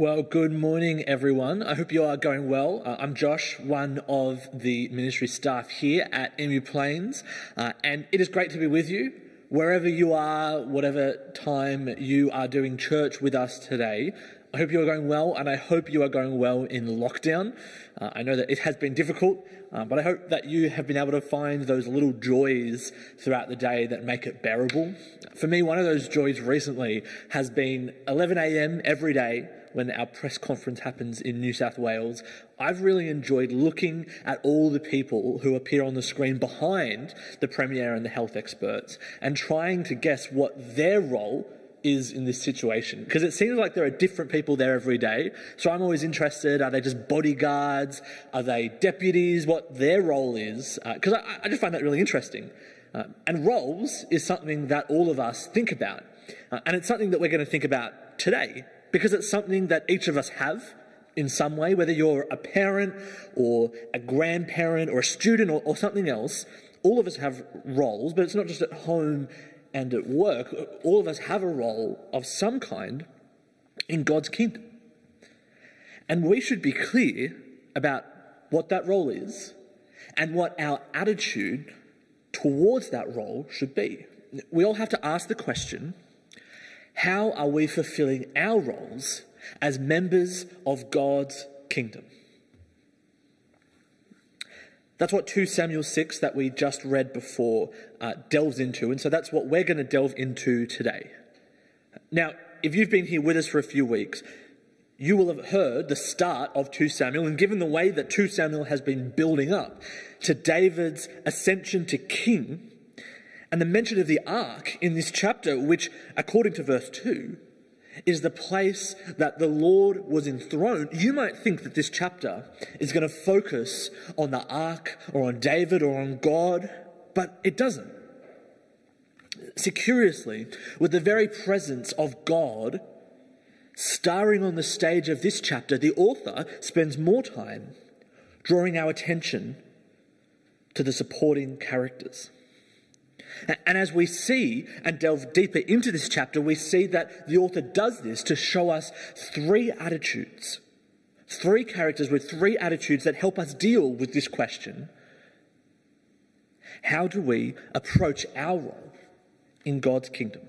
Well, good morning, everyone. I hope you are going well. Uh, I'm Josh, one of the ministry staff here at Emu Plains, uh, and it is great to be with you. Wherever you are, whatever time you are doing church with us today, I hope you are going well, and I hope you are going well in lockdown. Uh, I know that it has been difficult, uh, but I hope that you have been able to find those little joys throughout the day that make it bearable. For me, one of those joys recently has been 11 a.m. every day when our press conference happens in New South Wales, I've really enjoyed looking at all the people who appear on the screen behind the Premier and the health experts and trying to guess what their role is in this situation because it seems like there are different people there every day. So I'm always interested are they just bodyguards? Are they deputies? What their role is? Because uh, I, I, just find that really interesting. Uh, and roles is something that all of us think about. Uh, and it's something that we're going to think about today because it's something that each of us have in some way, whether you're a parent or a grandparent or a student or, or something else. All of us have roles, but it's not just at home and at work. All of us have a role of some kind in God's kingdom. And we should be clear about what that role is and what our attitude towards that role should be. We all have to ask the question how are we fulfilling our roles as members of God's kingdom? That's what 2 Samuel 6 that we just read before uh, delves into, and so that's what we're going to delve into today. Now, if you've been here with us for a few weeks, you will have heard the start of 2 Samuel, and given the way that 2 Samuel has been building up to David's ascension to king, and the mention of the ark in this chapter, which, according to verse 2, is the place that the Lord was enthroned, you might think that this chapter is going to focus on the ark or on David or on God, but it doesn't. See, curiously, with the very presence of God starring on the stage of this chapter, the author spends more time drawing our attention to the supporting characters. And as we see and delve deeper into this chapter, we see that the author does this to show us three attitudes, three characters with three attitudes that help us deal with this question How do we approach our role in God's kingdom?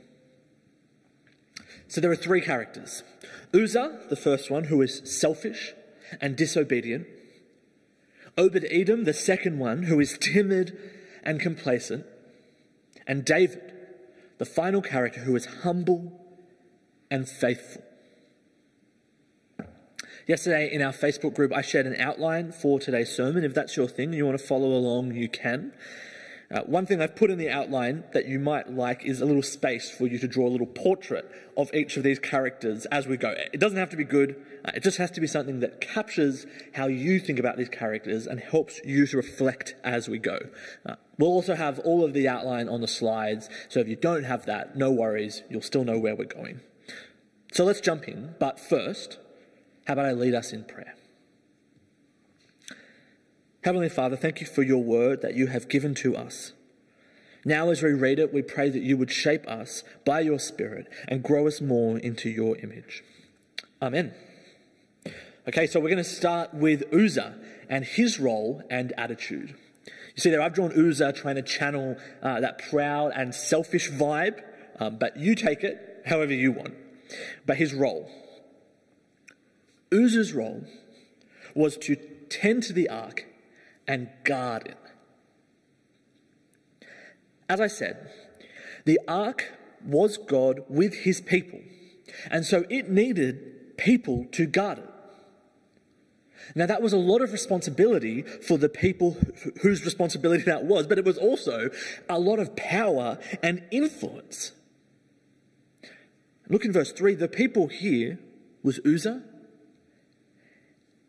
So there are three characters Uzzah, the first one, who is selfish and disobedient. Obed Edom, the second one, who is timid and complacent and David, the final character who is humble and faithful. Yesterday in our Facebook group, I shared an outline for today's sermon. If that's your thing and you want to follow along, you can. Uh, one thing I've put in the outline that you might like is a little space for you to draw a little portrait of each of these characters as we go. It doesn't have to be good, uh, it just has to be something that captures how you think about these characters and helps you to reflect as we go. Uh, we'll also have all of the outline on the slides, so if you don't have that, no worries, you'll still know where we're going. So let's jump in, but first, how about I lead us in prayer? Heavenly Father, thank you for your word that you have given to us. Now, as we read it, we pray that you would shape us by your Spirit and grow us more into your image. Amen. Okay, so we're going to start with Uzzah and his role and attitude. You see, there I've drawn Uzzah trying to channel uh, that proud and selfish vibe, um, but you take it however you want. But his role. Uzzah's role was to tend to the ark and garden. As I said, the ark was God with his people, and so it needed people to guard it. Now, that was a lot of responsibility for the people whose responsibility that was, but it was also a lot of power and influence. Look in verse 3 the people here was Uzzah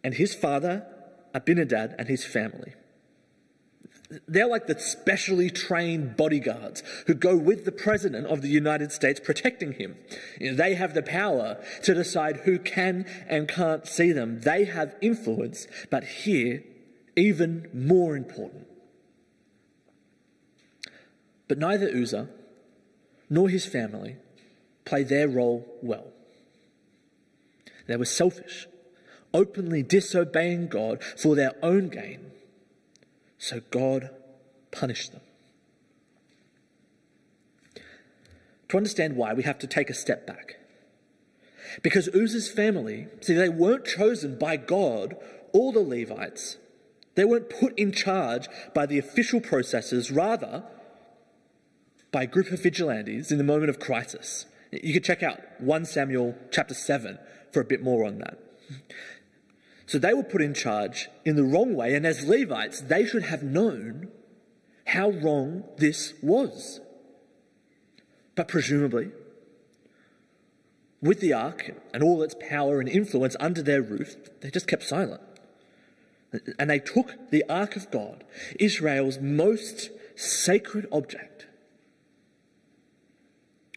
and his father Abinadab and his family. They're like the specially trained bodyguards who go with the President of the United States protecting him. You know, they have the power to decide who can and can't see them. They have influence, but here, even more important. But neither Uzzah nor his family play their role well. They were selfish, openly disobeying God for their own gain. So God punished them. To understand why, we have to take a step back. Because Uzzah's family, see, they weren't chosen by God or the Levites. They weren't put in charge by the official processes, rather, by a group of vigilantes in the moment of crisis. You could check out 1 Samuel chapter 7 for a bit more on that. So they were put in charge in the wrong way, and as Levites, they should have known how wrong this was. But presumably, with the ark and all its power and influence under their roof, they just kept silent. And they took the ark of God, Israel's most sacred object,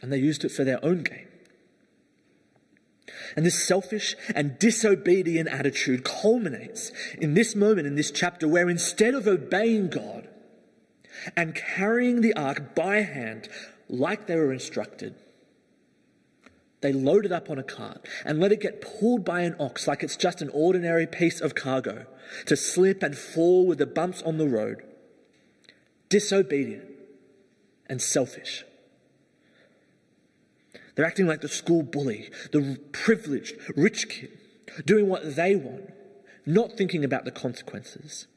and they used it for their own gain. And this selfish and disobedient attitude culminates in this moment in this chapter where instead of obeying God and carrying the ark by hand like they were instructed, they load it up on a cart and let it get pulled by an ox like it's just an ordinary piece of cargo to slip and fall with the bumps on the road. Disobedient and selfish. They're acting like the school bully, the privileged rich kid, doing what they want, not thinking about the consequences.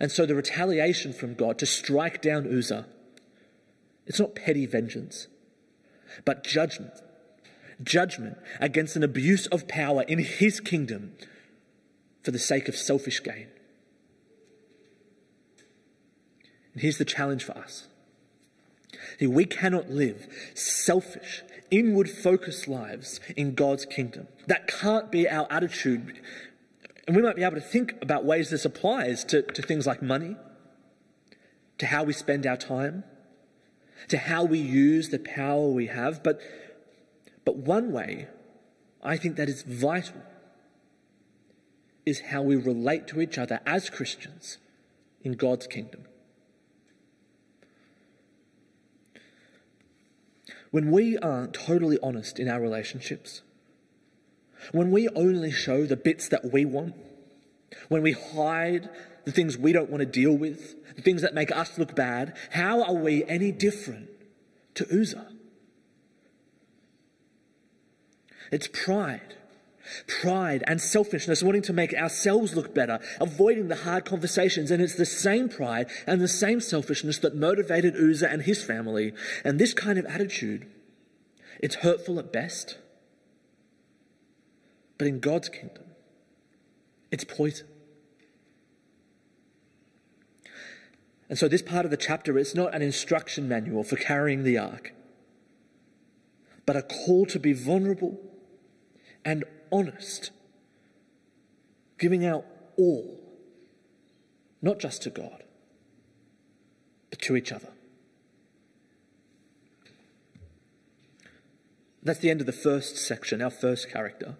And so the retaliation from God to strike down Uzzah, it's not petty vengeance, but judgment. Judgment against an abuse of power in his kingdom for the sake of selfish gain. And here's the challenge for us we cannot live selfish, inward focused lives in God's kingdom. That can't be our attitude. And we might be able to think about ways this applies to, to things like money, to how we spend our time, to how we use the power we have. But, but one way I think that is vital is how we relate to each other as Christians in God's kingdom. When we aren't totally honest in our relationships, when we only show the bits that we want, when we hide the things we don't want to deal with, the things that make us look bad, how are we any different to Uzzah? It's pride. Pride and selfishness, wanting to make ourselves look better, avoiding the hard conversations. And it's the same pride and the same selfishness that motivated Uzzah and his family. And this kind of attitude, it's hurtful at best. But in God's kingdom, it's poison. And so, this part of the chapter is not an instruction manual for carrying the ark, but a call to be vulnerable and honest, giving out all, not just to God, but to each other. That's the end of the first section, our first character.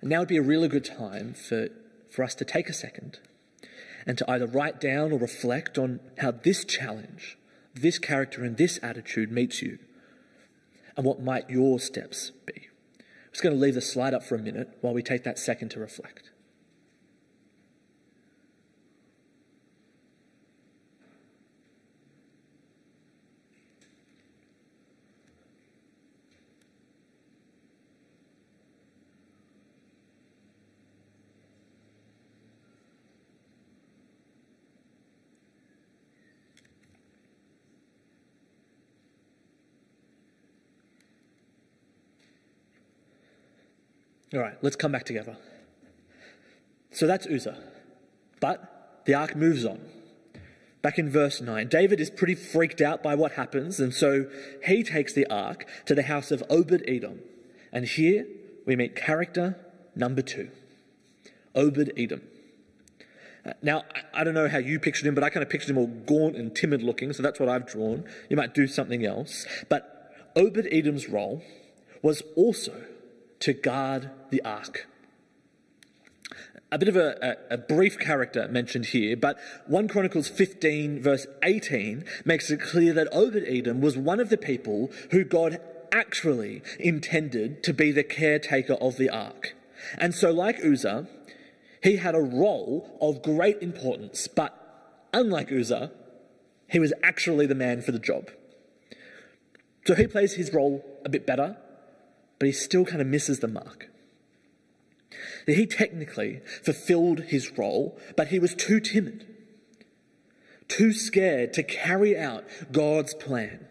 And now would be a really good time for, for us to take a second and to either write down or reflect on how this challenge, this character, and this attitude meets you, and what might your steps be. I'm just going to leave the slide up for a minute while we take that second to reflect. All right, let's come back together. So that's Uzzah. But the ark moves on. Back in verse 9, David is pretty freaked out by what happens, and so he takes the ark to the house of Obed Edom. And here we meet character number two Obed Edom. Uh, now, I don't know how you pictured him, but I kind of pictured him all gaunt and timid looking, so that's what I've drawn. You might do something else. But Obed Edom's role was also to guard the ark. A bit of a, a, a, brief character mentioned here, but 1 Chronicles 15, verse 18, makes it clear that Obed Edom was one of the people who God actually intended to be the caretaker of the ark. And so, like Uzzah, he had a role of great importance, but unlike Uzzah, he was actually the man for the job. So he plays his role a bit better, but he still kind of misses the mark. He technically fulfilled his role, but he was too timid, too scared to carry out God's plan.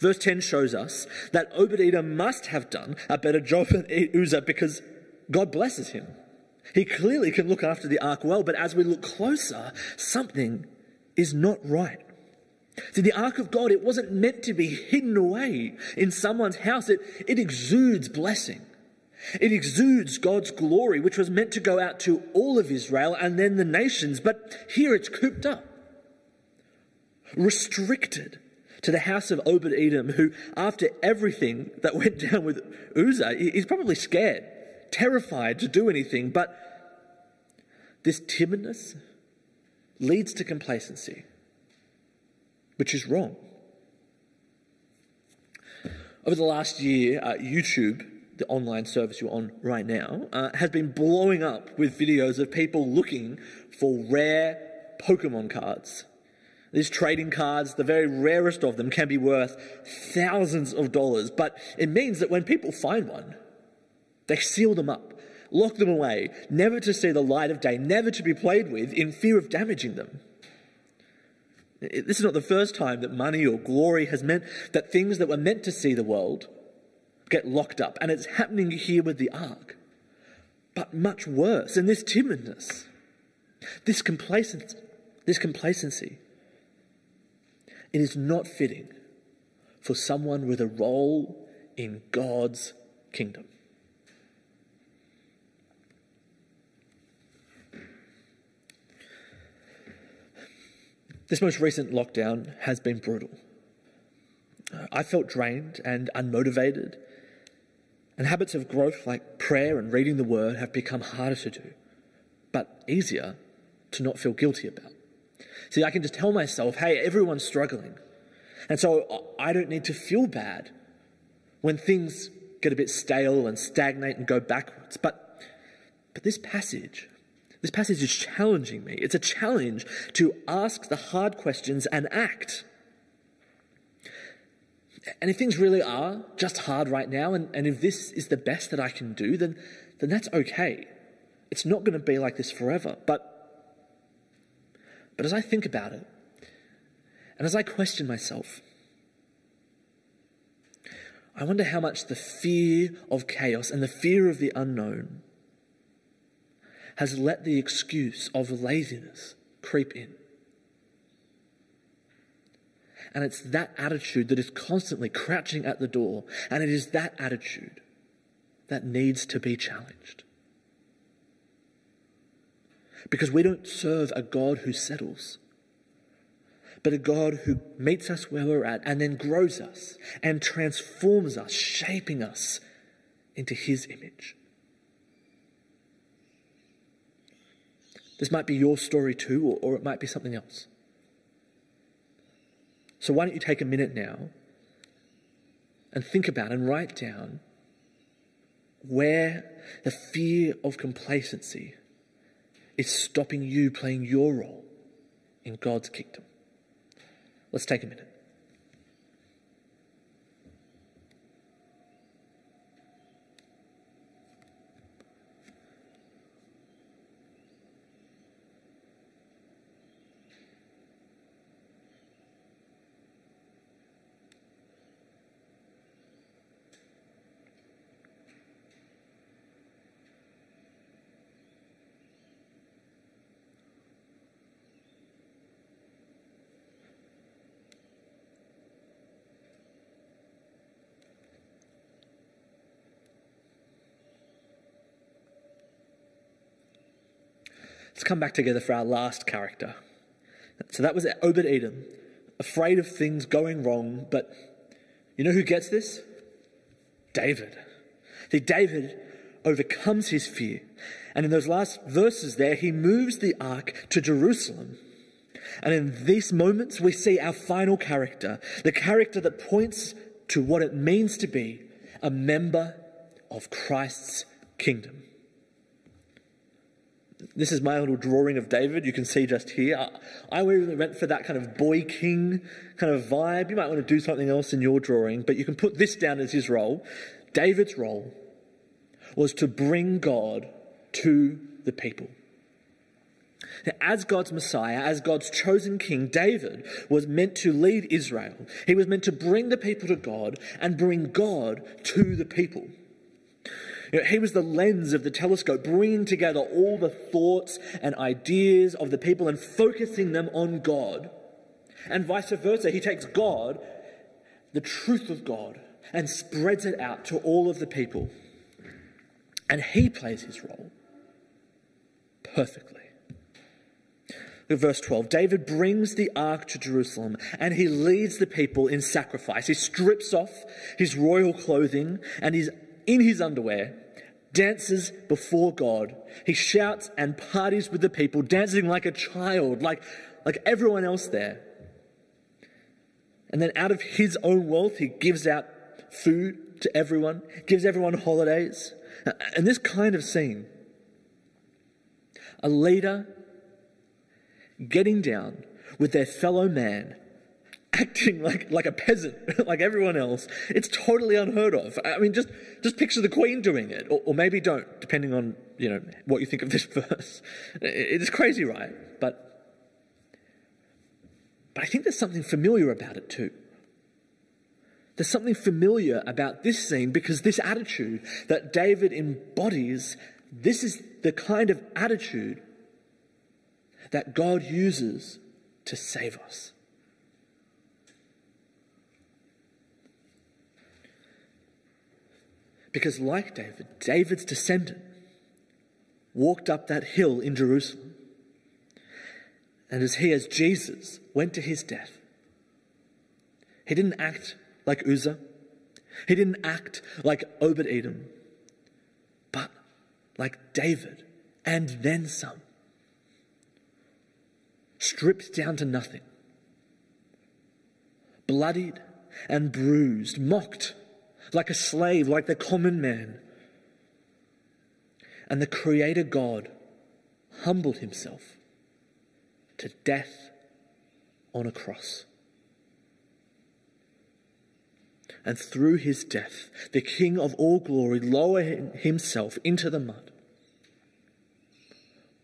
Verse 10 shows us that Obadiah must have done a better job than Uzzah because God blesses him. He clearly can look after the ark well, but as we look closer, something is not right. See, the ark of God, it wasn't meant to be hidden away in someone's house. It, it exudes blessing. It exudes God's glory, which was meant to go out to all of Israel and then the nations, but here it's cooped up, restricted to the house of Obed Edom, who, after everything that went down with Uzzah, is probably scared, terrified to do anything, but this timidness leads to complacency which is wrong. Over the last year, uh, YouTube, the online service you're on right now, uh, has been blowing up with videos of people looking for rare Pokemon cards. These trading cards, the very rarest of them, can be worth thousands of dollars, but it means that when people find one, they seal them up, lock them away, never to see the light of day, never to be played with, in fear of damaging them. This is not the first time that money or glory has meant that things that were meant to see the world get locked up. And it's happening here with the ark. But much worse, and this timidness, this complacency, this complacency, it is not fitting for someone with a role in God's kingdom. This most recent lockdown has been brutal. Uh, I felt drained and unmotivated, and habits of growth like prayer and reading the word have become harder to do, but easier to not feel guilty about. See, I can just tell myself, hey, everyone's struggling. And so I don't need to feel bad when things get a bit stale and stagnate and go backwards. But, but this passage this passage is challenging me. It's a challenge to ask the hard questions and act. And if things really are just hard right now, and, and if this is the best that I can do, then, then that's okay. It's not going to be like this forever. But, but as I think about it, and as I question myself, I wonder how much the fear of chaos and the fear of the unknown has let the excuse of laziness creep in. And it's that attitude that is constantly crouching at the door, and it is that attitude that needs to be challenged. Because we don't serve a God who settles, but a God who meets us where we're at and then grows us and transforms us, shaping us into his image. This might be your story too, or, or it might be something else. So, why don't you take a minute now and think about and write down where the fear of complacency is stopping you playing your role in God's kingdom? Let's take a minute. Let's come back together for our last character. So that was Obed Edom, afraid of things going wrong, but you know who gets this? David. See, David overcomes his fear. And in those last verses there, he moves the ark to Jerusalem. And in these moments, we see our final character, the character that points to what it means to be a member of Christ's kingdom. This is my little drawing of David. You can see just here. I, I really went for that kind of boy king kind of vibe. You might want to do something else in your drawing, but you can put this down as his role. David's role was to bring God to the people. Now, as God's Messiah, as God's chosen king, David was meant to lead Israel. He was meant to bring the people to God and bring God to the people. You know, he was the lens of the telescope, bringing together all the thoughts and ideas of the people and focusing them on God. And vice versa, he takes God, the truth of God, and spreads it out to all of the people. And he plays his role perfectly. Verse 12 David brings the ark to Jerusalem and he leads the people in sacrifice. He strips off his royal clothing and he's in his underwear, dances before God. He shouts and parties with the people, dancing like a child, like, like everyone else there. And then out of his own wealth, he gives out food to everyone, gives everyone holidays. And this kind of scene, a leader getting down with their fellow man acting like, like a peasant, like everyone else. It's totally unheard of. I mean, just, just picture the Queen doing it, or, or maybe don't, depending on you know what you think of this verse. It's crazy, right? But, but I think there's something familiar about it too. There's something familiar about this scene because this attitude that David embodies, this is the kind of attitude that God uses to save us. Because, like David, David's descendant walked up that hill in Jerusalem. And as he, as Jesus, went to his death, he didn't act like Uzzah. He didn't act like Obed Edom, but like David and then some. Stripped down to nothing, bloodied and bruised, mocked like a slave, like the common man. And the Creator God humbled himself to death on a cross. And through his death, the King of all glory lowered himself into the mud.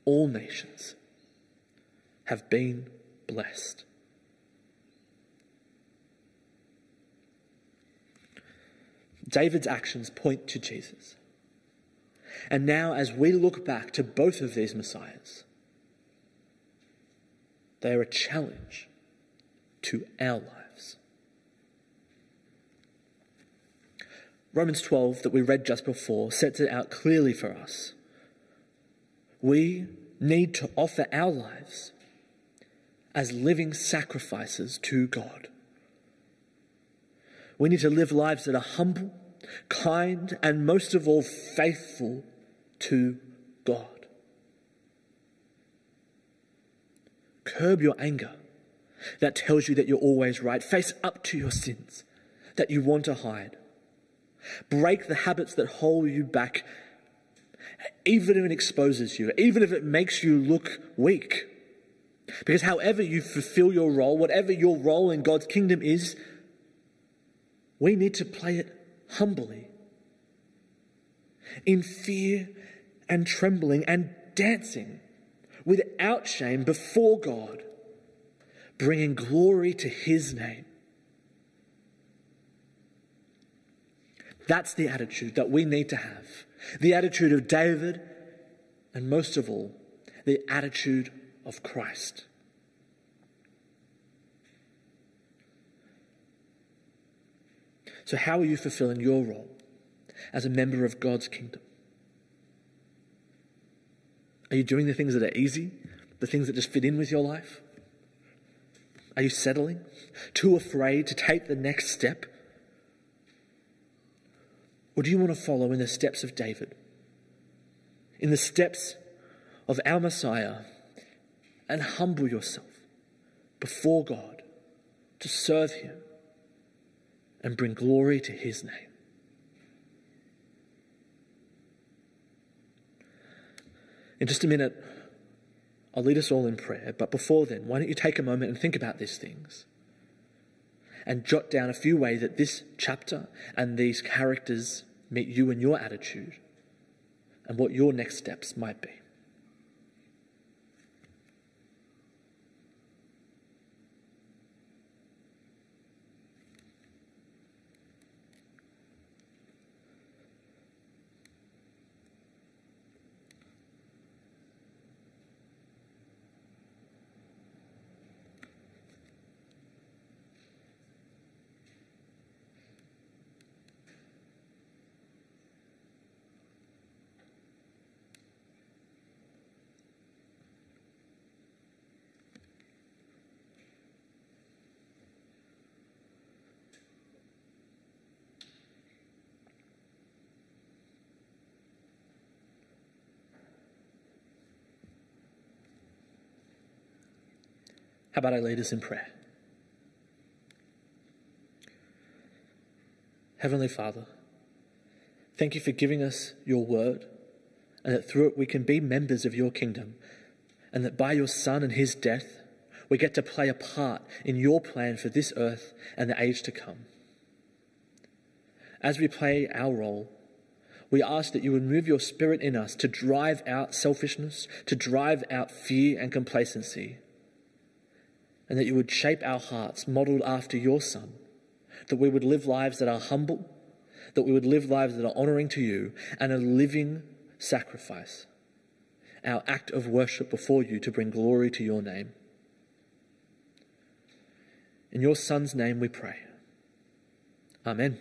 All nations have been blessed. David's actions point to Jesus. And now, as we look back to both of these Messiahs, they are a challenge to our lives. Romans 12, that we read just before, sets it out clearly for us. We need to offer our lives as living sacrifices to God. We need to live lives that are humble, kind, and most of all, faithful to God. Curb your anger that tells you that you're always right. Face up to your sins that you want to hide. Break the habits that hold you back, even if it exposes you, even if it makes you look weak. Because however you fulfill your role, whatever your role in God's kingdom is, we need to play it humbly, in fear and trembling and dancing without shame before God, bringing glory to His name. That's the attitude that we need to have. The attitude of David, and most of all, the attitude of Christ. So, how are you fulfilling your role as a member of God's kingdom? Are you doing the things that are easy, the things that just fit in with your life? Are you settling? Too afraid to take the next step? Or do you want to follow in the steps of David? In the steps of our Messiah and humble yourself before God to serve Him and bring glory to his name. In just a minute, I'll lead us all in prayer, but before then, why don't you take a moment and think about these things? And jot down a few ways that this chapter and these characters meet you and your attitude and what your next steps might be. How about I lead us in prayer? Heavenly Father, thank you for giving us your word, and that through it we can be members of your kingdom, and that by your Son and his death, we get to play a part in your plan for this earth and the age to come. As we play our role, we ask that you would move your spirit in us to drive out selfishness, to drive out fear and complacency and that you would shape our hearts modeled after your Son, that we would live lives that are humble, that we would live lives that are honoring to you and a living sacrifice, our act of worship before you to bring glory to your name. In your Son's name we pray. Amen.